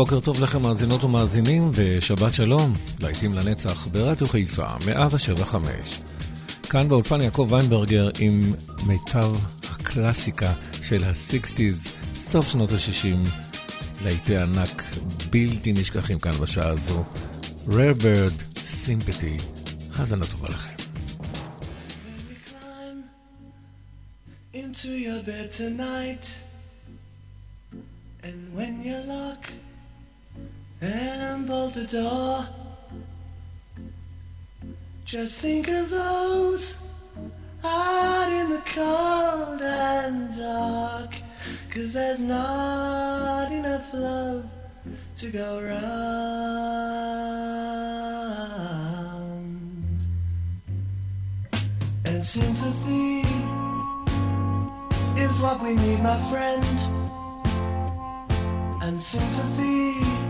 בוקר טוב לכם מאזינות ומאזינים, ושבת שלום, להיטים לנצח ברדיו חיפה, 175. כאן באולפן יעקב ויינברגר עם מיטב הקלאסיקה של ה-60's, סוף שנות ה-60, להיטי ענק בלתי נשכחים כאן בשעה הזו. rare bird sympathy, האזנה טובה לכם. Into your bed tonight, and when you lock and bolt the door, just think of those out in the cold and dark, cause there's not enough love to go round. And sympathy is what we need, my friend. And sympathy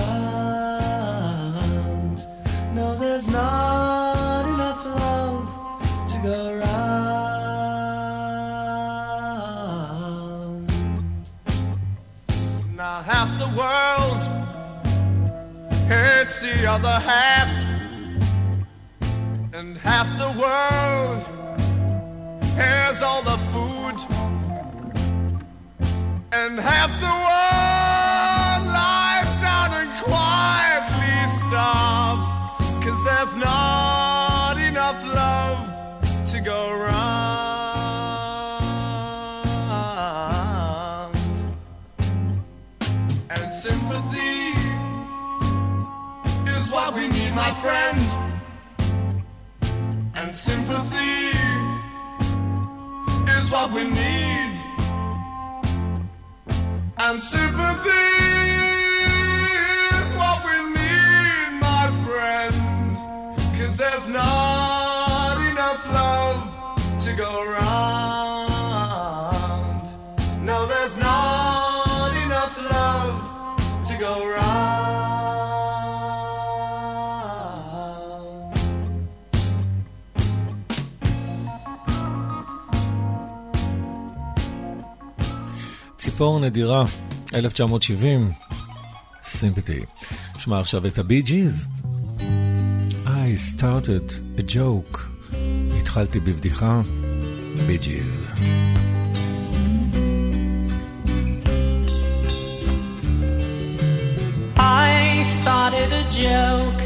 other half, and half the world has all the food, and half the world friend. And sympathy is what we need. And sympathy ציפור נדירה, 1970, סימפטי. שמע עכשיו את הבי ג'יז. I started a joke. התחלתי בבדיחה, בי ג'יז. I started a joke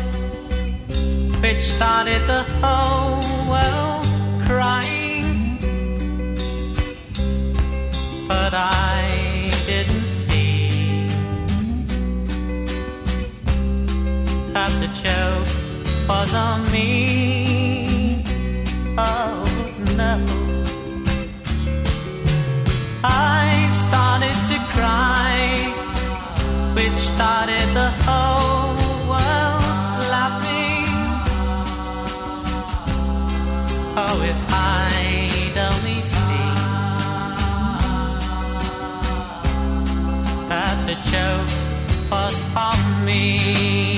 which started the whole world crying. But I joke was on me. Oh no. I started to cry, which started the whole world laughing. Oh, if I'd only seen that the joke was on me.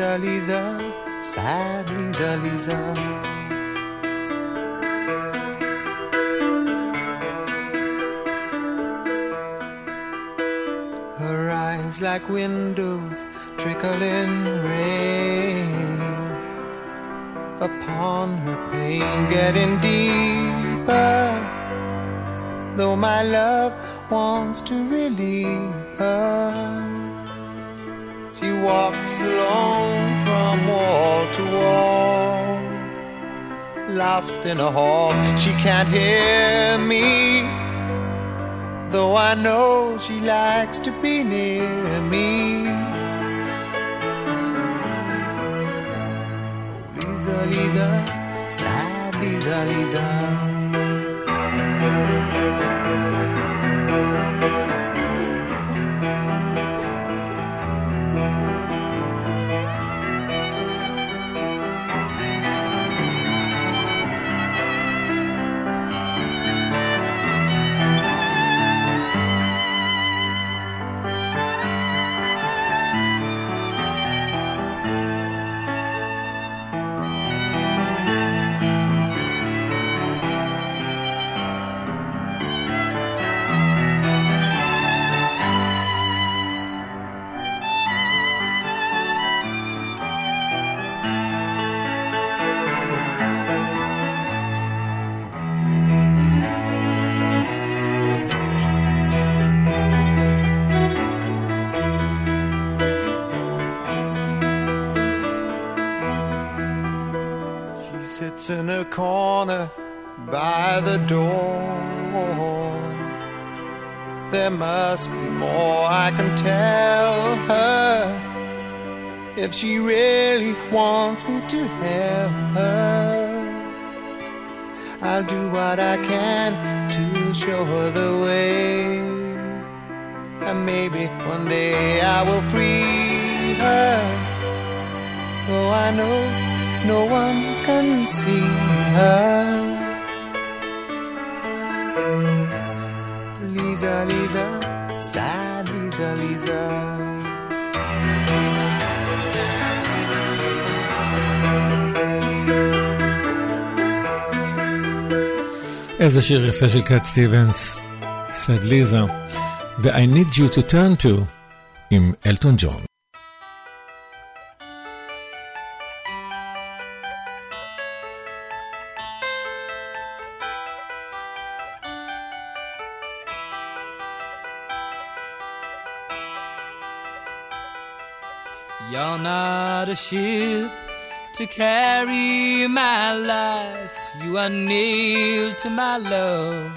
Lisa, Lisa, sad Lisa, Lisa. like windows trickling rain upon her pain, getting deeper. Though my love wants to relieve her, she walks alone from wall to wall, lost in a hall. She can't hear me though I know she likes to be near me. Lisa, Lisa, sad Lisa, Lisa. If she really wants me to help her. I'll do what I can to show her the way. And maybe one day I will free her. Though I know no one can see her. Lisa, Lisa, sad Lisa, Lisa. איזה שיר יפה של קאט סטיבנס, סד ליזה, ו-I need you to turn to עם אלטון ג'ון. a ship to carry my life. You are nailed to my love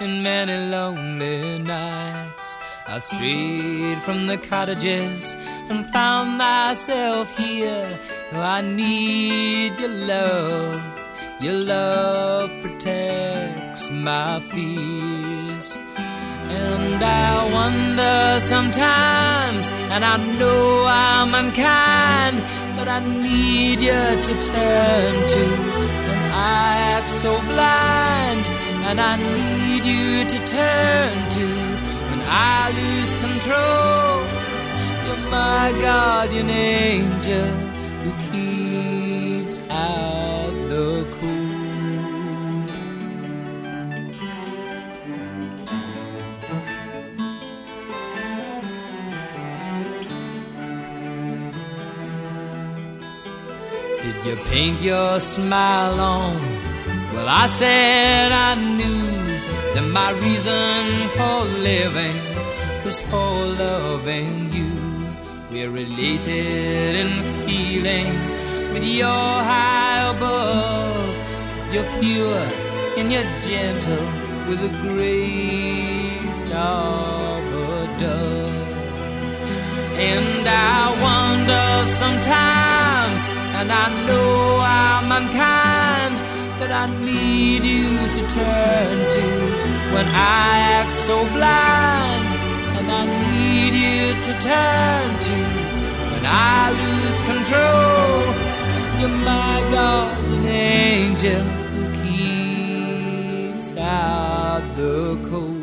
in many lonely nights. I strayed from the cottages and found myself here. Oh, I need your love. Your love protects my fears. And I wonder sometimes, and I know I'm unkind but I need you to turn to when I act so blind. And I need you to turn to when I lose control. You're my guardian angel who keeps out you paint your smile on. Well, I said I knew that my reason for living was for loving you. We're related in feeling, but you're high above. You're pure and you're gentle with the grace of a dove. And I wonder sometimes and I know I'm unkind, but I need you to turn to when I act so blind. And I need you to turn to when I lose control. You're my guardian angel who keeps out the cold.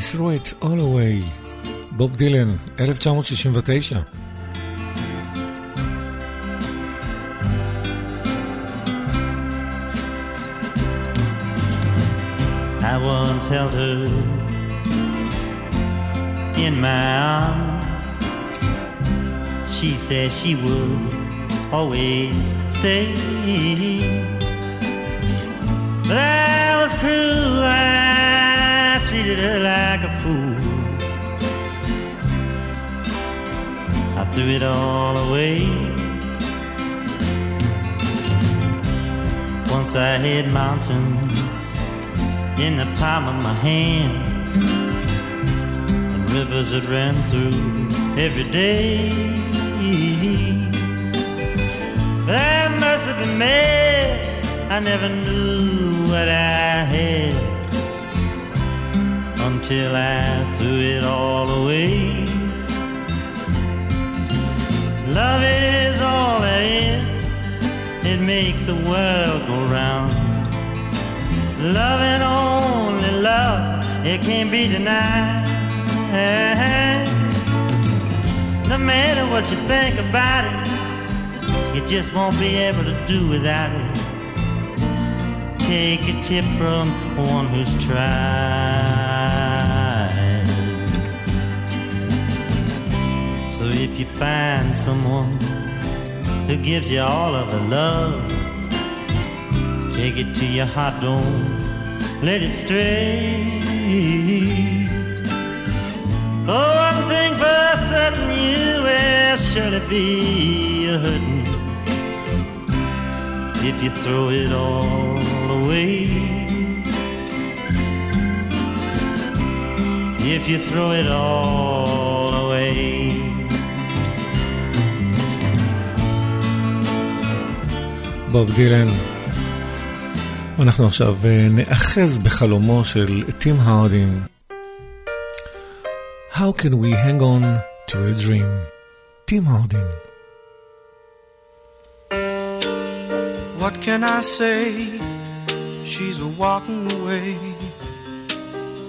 threw it all away. בוב דילן, 1969. I once held her in my arms. She said she would always stay. But I was cruel, I treated her like a fool. I threw it all away. Once I had mountains in the palm of my hand, and rivers that ran through every day. But I must have been mad. I never knew what I had until I threw it all away. Love is all that is. It makes the world go round. Love and only love, it can't be denied. No matter what you think about it, you just won't be able to do without it. Take a tip from one who's tried. So if you find someone who gives you all of the love, take it to your heart, don't let it stray. Oh, one thing for certain, you will surely be a hurting if you throw it all away. If you throw it all בוב דילן. אנחנו עכשיו נאחז בחלומו של טים הרדין. How can we hang on to a dream? טים הרדין. What can I say? She's a walking away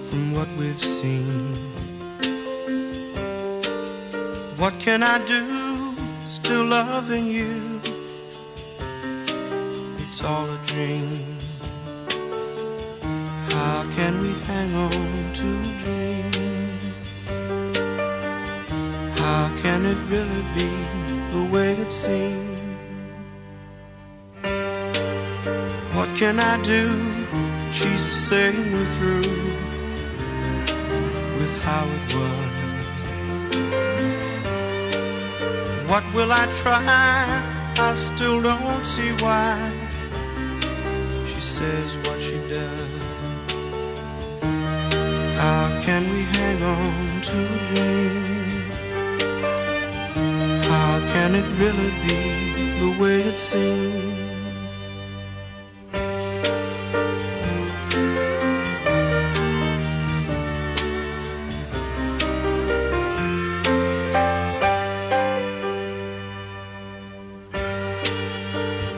from what we've seen. What can I do? Still loving you. All a dream. How can we hang on to a dream? How can it really be the way it seems? What can I do? She's saying we're through with how it was. What will I try? I still don't see why says what she does. How can we hang on to a dream? How can it really be the way it seems?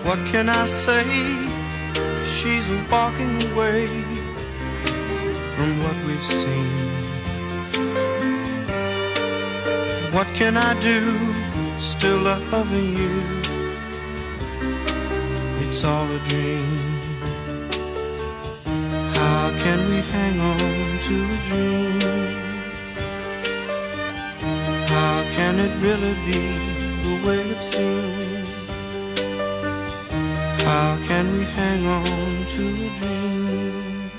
What can I say? She's walking away from what we've seen. What can I do? Still loving you. It's all a dream. How can we hang on to a dream? How can it really be the way it seems? How can we hang on to a dream?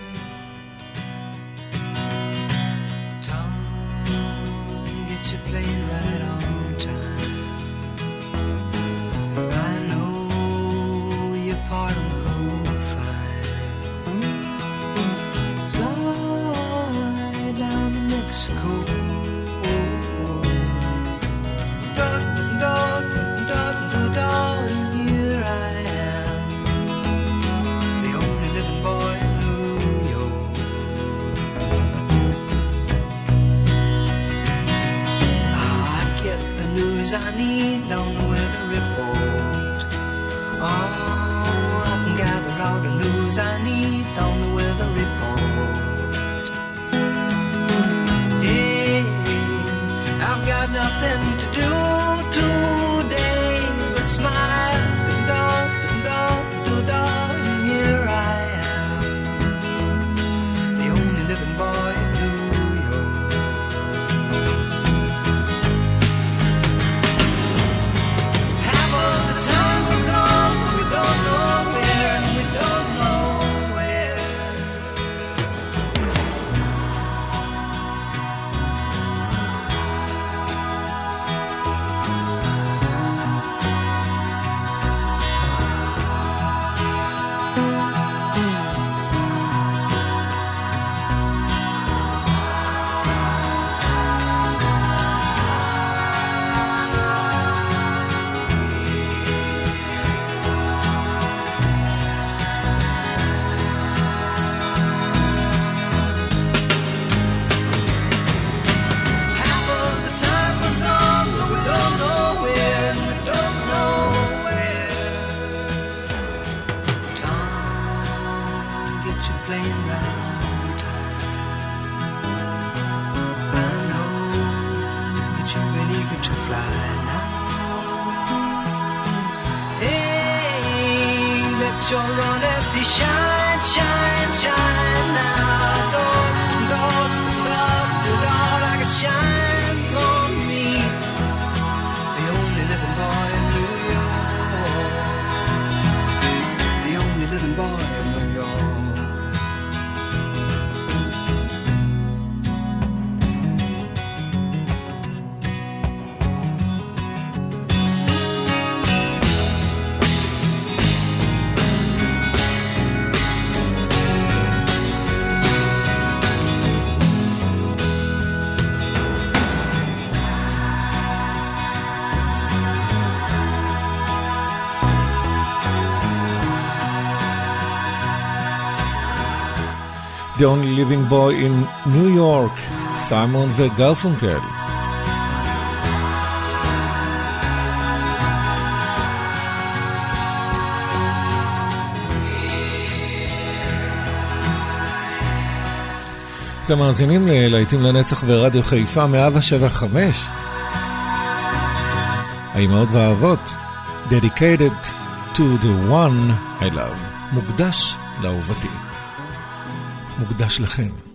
Tom, get your plane The Only Living Boy in New York, סיימון וגרפונקל. אתם מאזינים ללהיטים לנצח ברדיו חיפה 175. האימהות והאבות, Dedicated to the one I love, מוקדש לאהובתי. מוקדש לכם.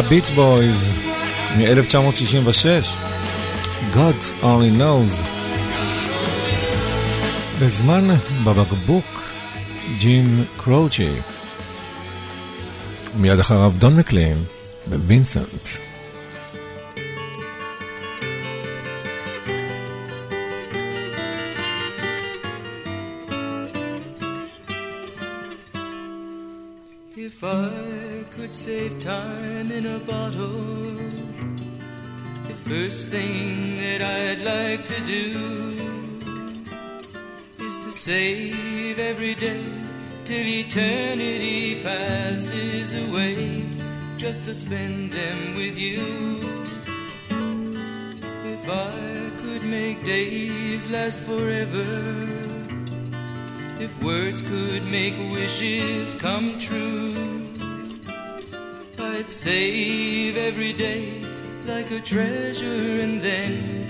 הביט בויז מ-1966, God only knows. בזמן בבקבוק, ג'ים קרוצ'י. מיד אחריו דון מקלין ווינסנט. like to do is to save every day till eternity passes away just to spend them with you. If I could make days last forever, if words could make wishes come true, I'd save every day like a treasure and then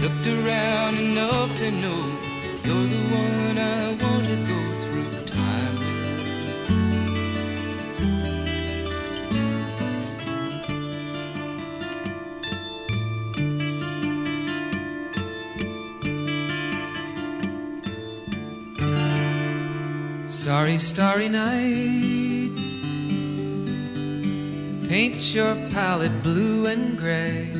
Looked around enough to know you're the one I want to go through time with. Starry, starry night. Paint your palette blue and gray.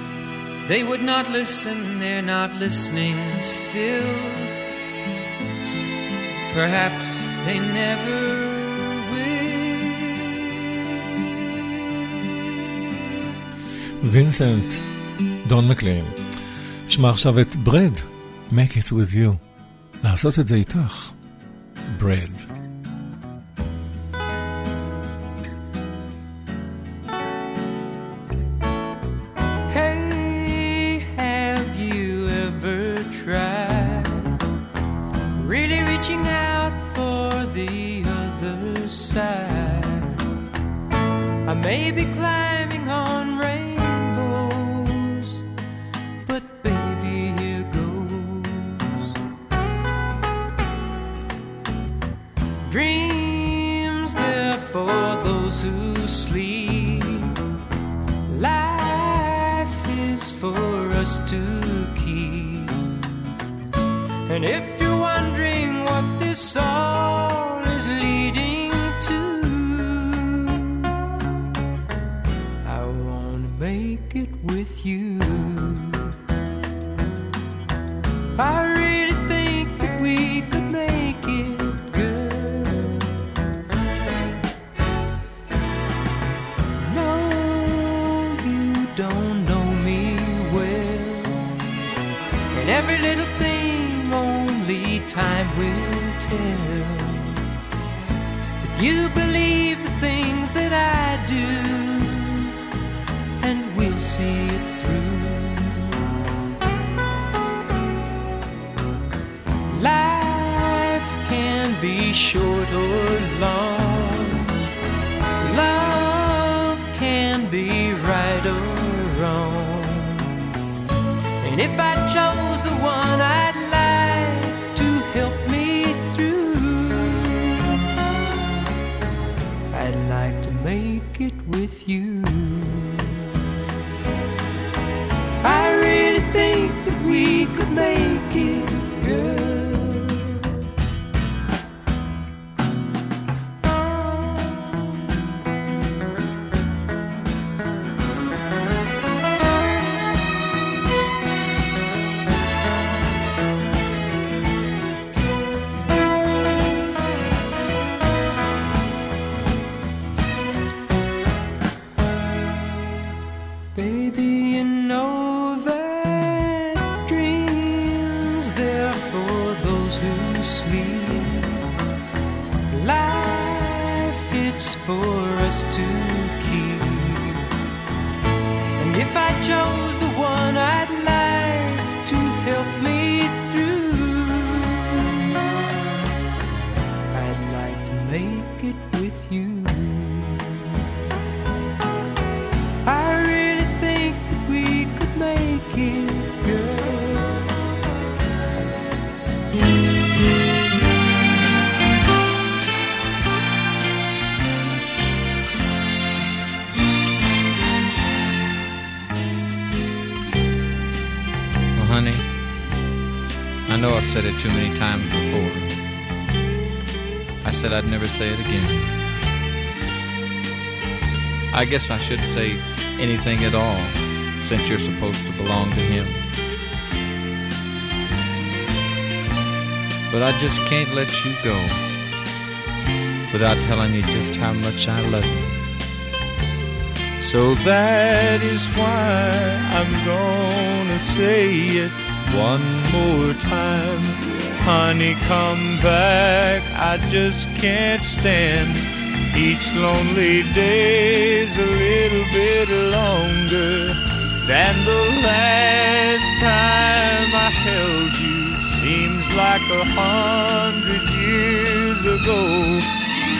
They would not listen, they're not listening still. Perhaps they never will. וינסנט, דון מקלין. נשמע עכשיו את ברד, make it with you. לעשות את זה איתך. ברד. Maybe climb. Say it again. I guess I shouldn't say anything at all, since you're supposed to belong to him. But I just can't let you go without telling you just how much I love you. So that is why I'm gonna say it one more time. Honey, come back. I just can't stand each lonely day's a little bit longer than the last time I held you. Seems like a hundred years ago.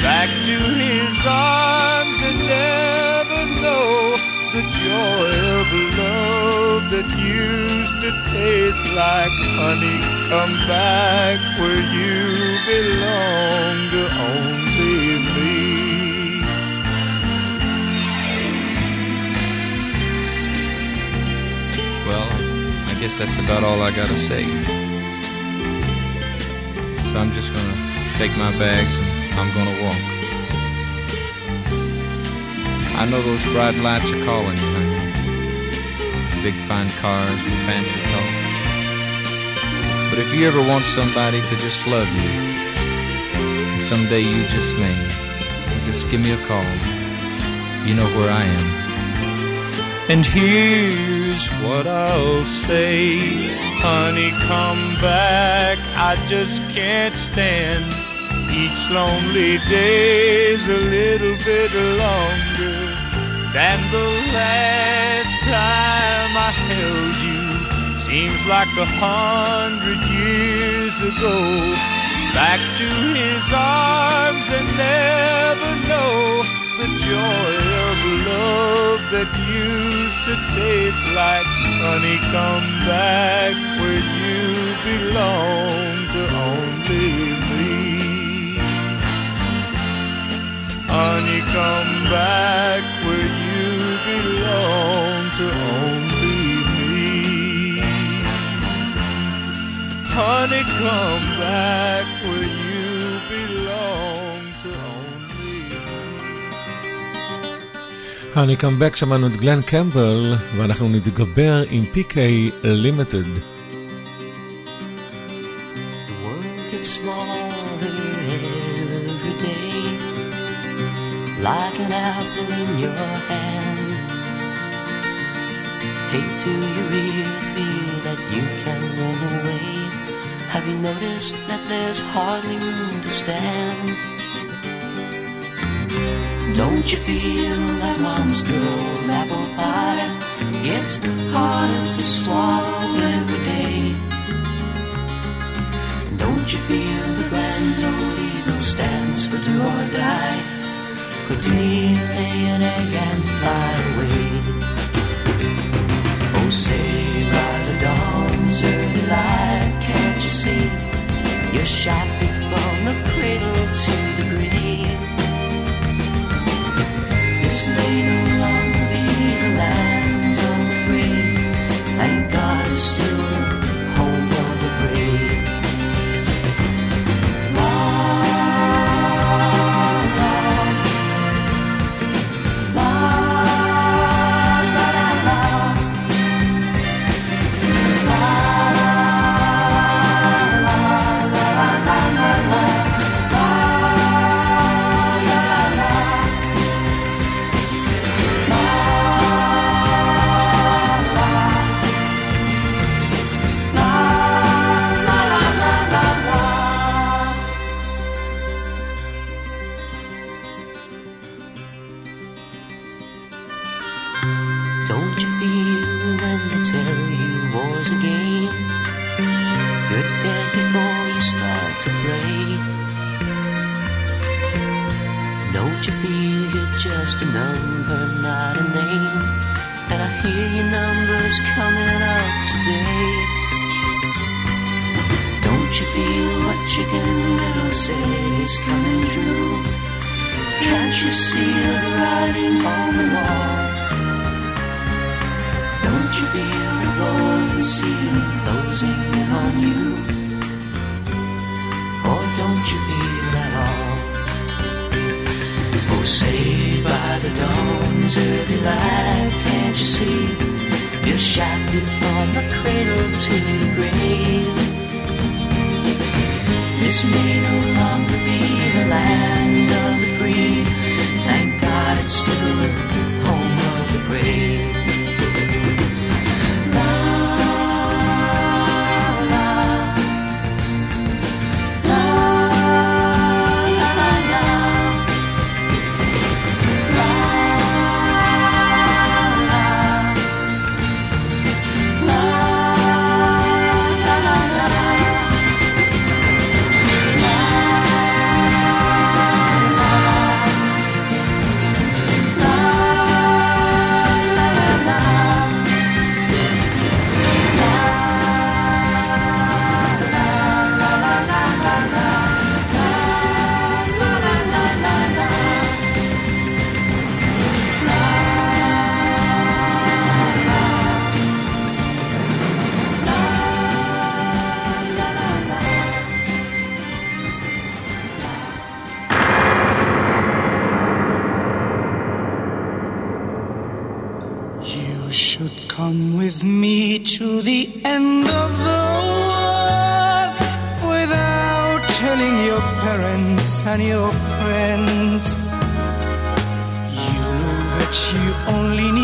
Back to his arms and never know the joy of love that used to taste like honey. Come back where you belong to only guess that's about all I gotta say. So I'm just gonna take my bags and I'm gonna walk. I know those bright lights are calling you, honey. Big fine cars and fancy talk. But if you ever want somebody to just love you, and someday you just may, just give me a call. You know where I am. And here's what I'll say Honey, come back. I just can't stand each lonely day's a little bit longer than the last time I held you. Seems like a hundred years ago. Back to his arms and never know the joy of love that used to taste like honey. Come back where you belong to only me. Honey, come back where you belong to only me. Honey, come back where you me. אני קאמבק, שמענו את גלן קמבל, ואנחנו נתגבר עם PK Limited. The world gets smaller every day, like an apple in your hand. Hey, do you really feel that you can run away? Have you noticed that there's hardly room to stand? Don't you feel that mom's good apple pie gets harder to swallow every day? Don't you feel the grand old eagle stands for do or die? Quickly lay an egg and fly away. Oh, say by the dawn's early light, can't you see? You're shafted from the cradle to you feel at all? Oh, say by the dawn's early light, can't you see? You're shafted from the cradle to the grave. This may no longer be the land of the free. Thank God it's still the home of the brave. Only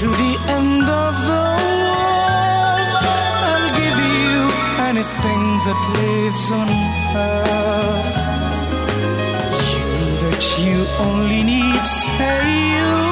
to the end of the world. I'll give you anything that lives on earth. You that you only need, say you.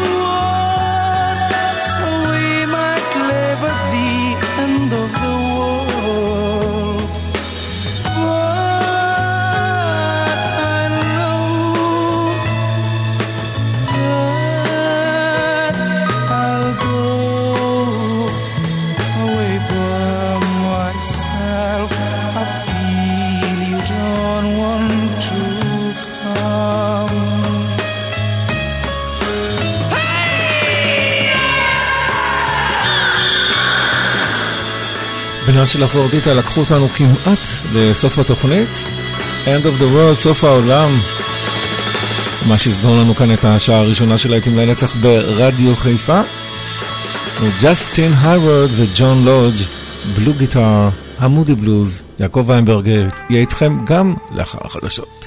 המנגינות של אפרודיטה לקחו אותנו כמעט לסוף התוכנית. End of the world, סוף העולם. מה שיסגור לנו כאן את השעה הראשונה של הייתים לנצח ברדיו חיפה. ג'סטין היוורד וג'ון לודג', בלו גיטר, המודי בלוז, יעקב ויינברג יהיה איתכם גם לאחר החדשות.